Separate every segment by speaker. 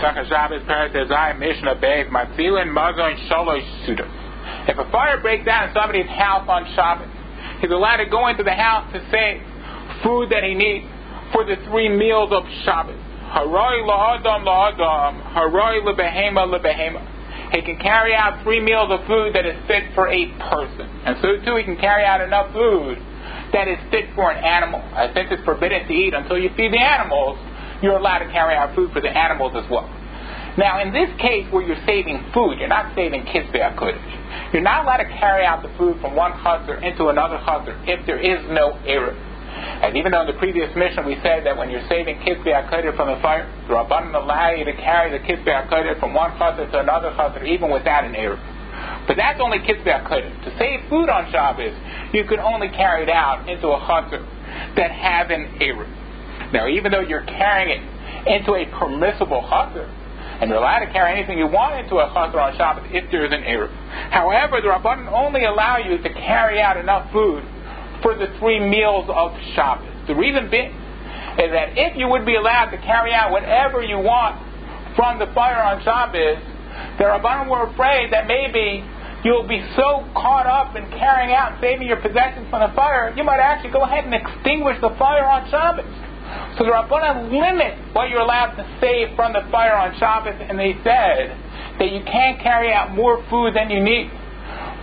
Speaker 1: Saka Shabbos Paratazai Mishnah Bev Matzilin Mazon Shalosh Suda. If a fire breaks out in somebody's house on Shabbos, he's allowed to go into the house to save food that he needs for the three meals of Shabbos. Haroi lahadam lahadam, haroi lebehema lebehema. He can carry out three meals of food that is fit for a person. And so too he can carry out enough food that is fit for an animal. Since it's forbidden to eat until you feed the animals, you're allowed to carry out food for the animals as well. Now, in this case where you're saving food, you're not saving kisvei kodesh. You're not allowed to carry out the food from one chazer into another chazer if there is no Eruv. And even though in the previous Mishnah we said that when you're saving kisvei kodesh from the fire, the rabbanon allow you to carry the kisvei kodesh from one chazer to another chazer even without an Eruv. But that's only kisvei kodesh. To save food on Shabbos, you can only carry it out into a chazer that has an Eruv. Now, even though you're carrying it into a permissible chaser, and you're allowed to carry anything you want into a chaser on Shabbos if there is an Eruv. However, the Rabbanan only allow you to carry out enough food for the three meals of Shabbos. The reason being is that if you would be allowed to carry out whatever you want from the fire on Shabbos, the Rabbanan were afraid that maybe you'll be so caught up in carrying out and saving your possessions from the fire, you might actually go ahead and extinguish the fire on Shabbos. So the Rabbanan limit what you're allowed to save from the fire on Shabbos, and they said that you can't carry out more food than you need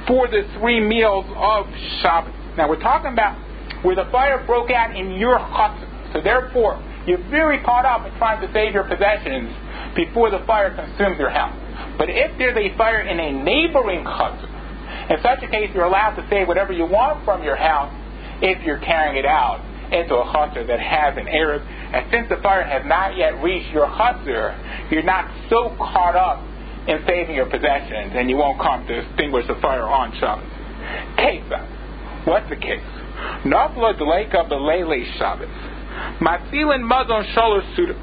Speaker 1: for the three meals of Shabbos. Now we're talking about where the fire broke out in your chutzner. So therefore, you're very caught up in trying to save your possessions before the fire consumes your house. But if there's a fire in a neighboring chutzner, in such a case, you're allowed to save whatever you want from your house if you're carrying it out into a chutzner that has an Eruv, And since the fire has not yet reached your chutzner, you're not so caught up in saving your possessions, and you won't come to extinguish the fire on Shabbos. Case What's the case? Nafla deleka belele Shabbos. Matzilin mazon shalosh suda.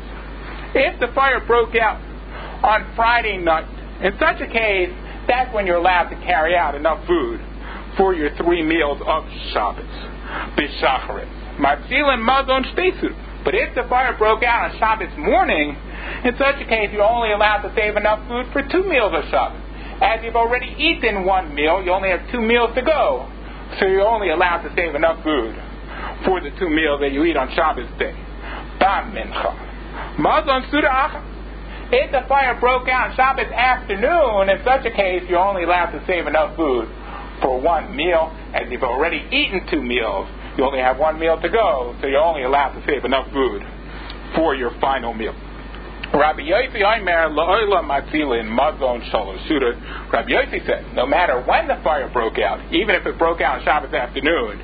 Speaker 1: If the fire broke out on Friday night, in such a case, that's when you're allowed to carry out enough food for your three meals of Shabbos. Bishacharit. Matzilin mazon shtesu. But if the fire broke out on Shabbos morning, in such a case, you're only allowed to save enough food for two meals of Shabbos. As you've already eaten one meal, you only have two meals to go. So you're only allowed to save enough food for the two meals that you eat on Shabbos day. Bam mincha. Mazon suda If the fire broke out on Shabbos afternoon, in such a case, you're only allowed to save enough food for one meal, as you've already eaten two meals. You only have one meal to go, so you're only allowed to save enough food for your final meal. Rabbi Yossi Aimer La'ola Matzilin Mazon Suda. Rabbi Yossi said, no matter when the fire broke out, even if it broke out on Shabbos afternoon,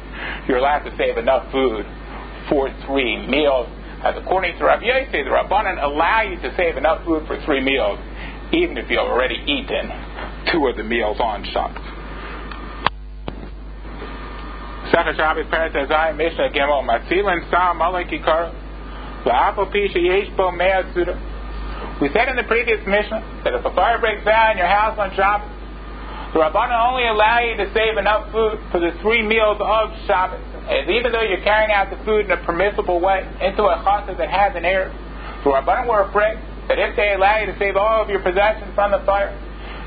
Speaker 1: you're allowed to save enough food for three meals. As according to Rabbi Yossi, the Rabbanan allow you to save enough food for three meals, even if you've already eaten two of the meals on Shabbos. Azai Mishnah Matzilin Sam Pisha We said in the previous Mishnah that if a fire breaks out in your house on Shabbos the Rabbanan only allow you to save enough food for the three meals of Shabbos. As even though you're carrying out the food in a permissible way into a chassid that has an Eruv, the Rabbanan were afraid that if they allow you to save all of your possessions from the fire,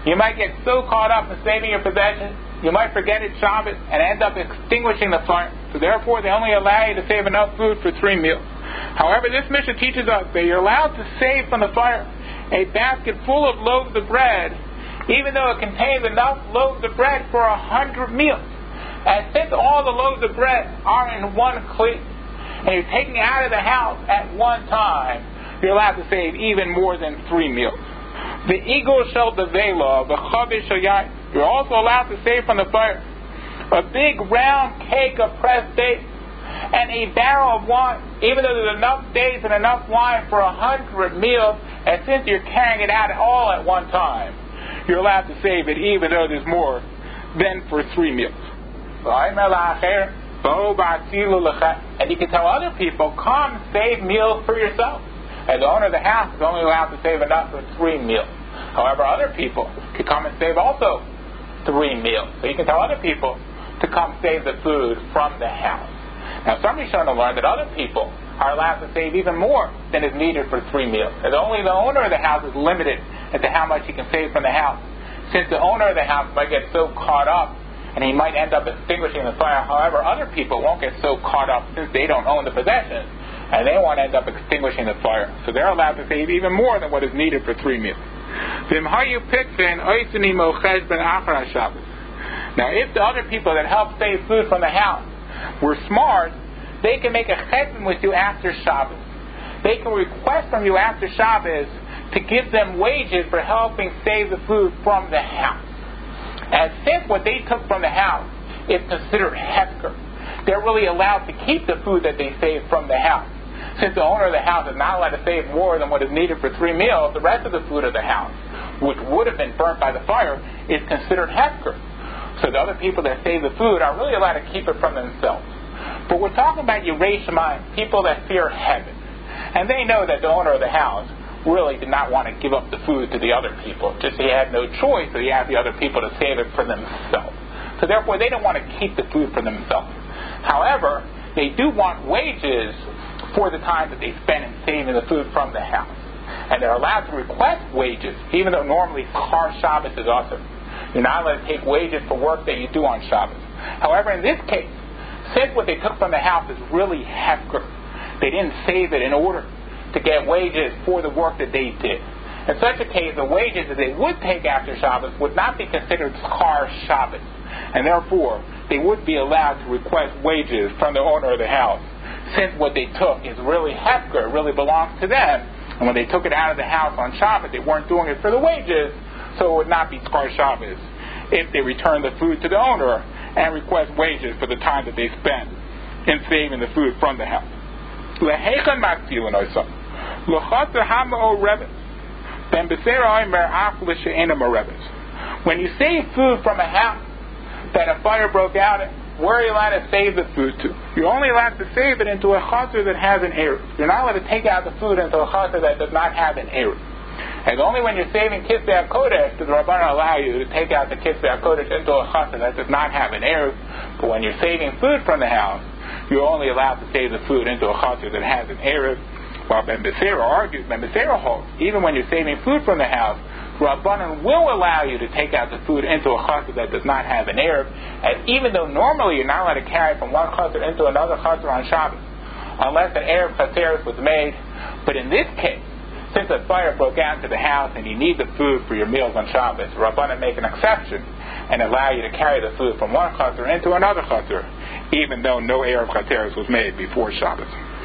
Speaker 1: you might get so caught up in saving your possessions you might forget it's Shabbat and end up extinguishing the fire. So therefore, they only allow you to save enough food for three meals. However, this Mishnah teaches us that you're allowed to save from the fire a basket full of loaves of bread, even though it contains enough loaves of bread for a hundred meals. And since all the loaves of bread are in one kli, and you're taking out of the house at one time, you're allowed to save even more than three meals. The eagle shall devela, the chavish you're also allowed to save from the fire a big round cake of pressed dates and a barrel of wine, even though there's enough dates and enough wine for a hundred meals, and since you're carrying it out all at one time, you're allowed to save it even though there's more than for three meals. And you can tell other people, come save meals for yourself. And the owner of the house is only allowed to save enough for three meals. However, other people can come and save also three meals. So you can tell other people to come save the food from the house. Now, trying to learn that other people are allowed to save even more than is needed for three meals. And only the owner of the house is limited as to how much he can save from the house. Since the owner of the house might get so caught up and he might end up extinguishing the fire. However, other people won't get so caught up since they don't own the possession and they won't end up extinguishing the fire. So they're allowed to save even more than what is needed for three meals. Now, if the other people that help save food from the house were smart, they can make a chesed with you after Shabbos. They can request from you after Shabbos to give them wages for helping save the food from the house. And since what they took from the house is considered hefker, they're really allowed to keep the food that they saved from the house. Since the owner of the house is not allowed to save more than what is needed for three meals, the rest of the food of the house, which would have been burnt by the fire, is considered hefker. So the other people that save the food are really allowed to keep it from themselves. But we're talking about Yerei people that fear heaven. And they know that the owner of the house really did not want to give up the food to the other people. Just he had no choice, so he asked the other people to save it for themselves. So therefore, they don't want to keep the food for themselves. However, they do want wages for the time that they spend in saving the food from the house. And they're allowed to request wages, even though normally Har Shabbos is awesome. You're not allowed to take wages for work that you do on Shabbos. However, in this case, since what they took from the house is really hefker, they didn't save it in order to get wages for the work that they did. In such a case, the wages that they would take after Shabbos would not be considered Har Shabbos, and therefore they would be allowed to request wages from the owner of the house, since what they took is really hefker, really belongs to them, and when they took it out of the house on Shabbos, they weren't doing it for the wages, so it would not be Har Shabbos if they returned the food to the owner and request wages for the time that they spent in saving the food from the house. When you save food from a house that a fire broke out in, where are you allowed to save the food to? You're only allowed to save it into a chaser that has an Eruv. You're not allowed to take out the food into a chaser that does not have an Eruv. And only when you're saving Kisvei HaKodesh does the Rabbanan allow you to take out the Kisvei HaKodesh into a chaser that does not have an Eruv. But when you're saving food from the house, you're only allowed to save the food into a chaser that has an Eruv. While Ben Beseira argues, Ben Beseira holds, even when you're saving food from the house, Rabbanan will allow you to take out the food into a chaser that does not have an Eruv, and even though normally you're not allowed to carry from one chaser into another chaser on Shabbos, unless an Eruv chaseris was made. But in this case, since a fire broke out into the house and you need the food for your meals on Shabbos, Rabbanan make an exception and allow you to carry the food from one chaser into another chaser, even though no Eruv chaseris was made before Shabbos.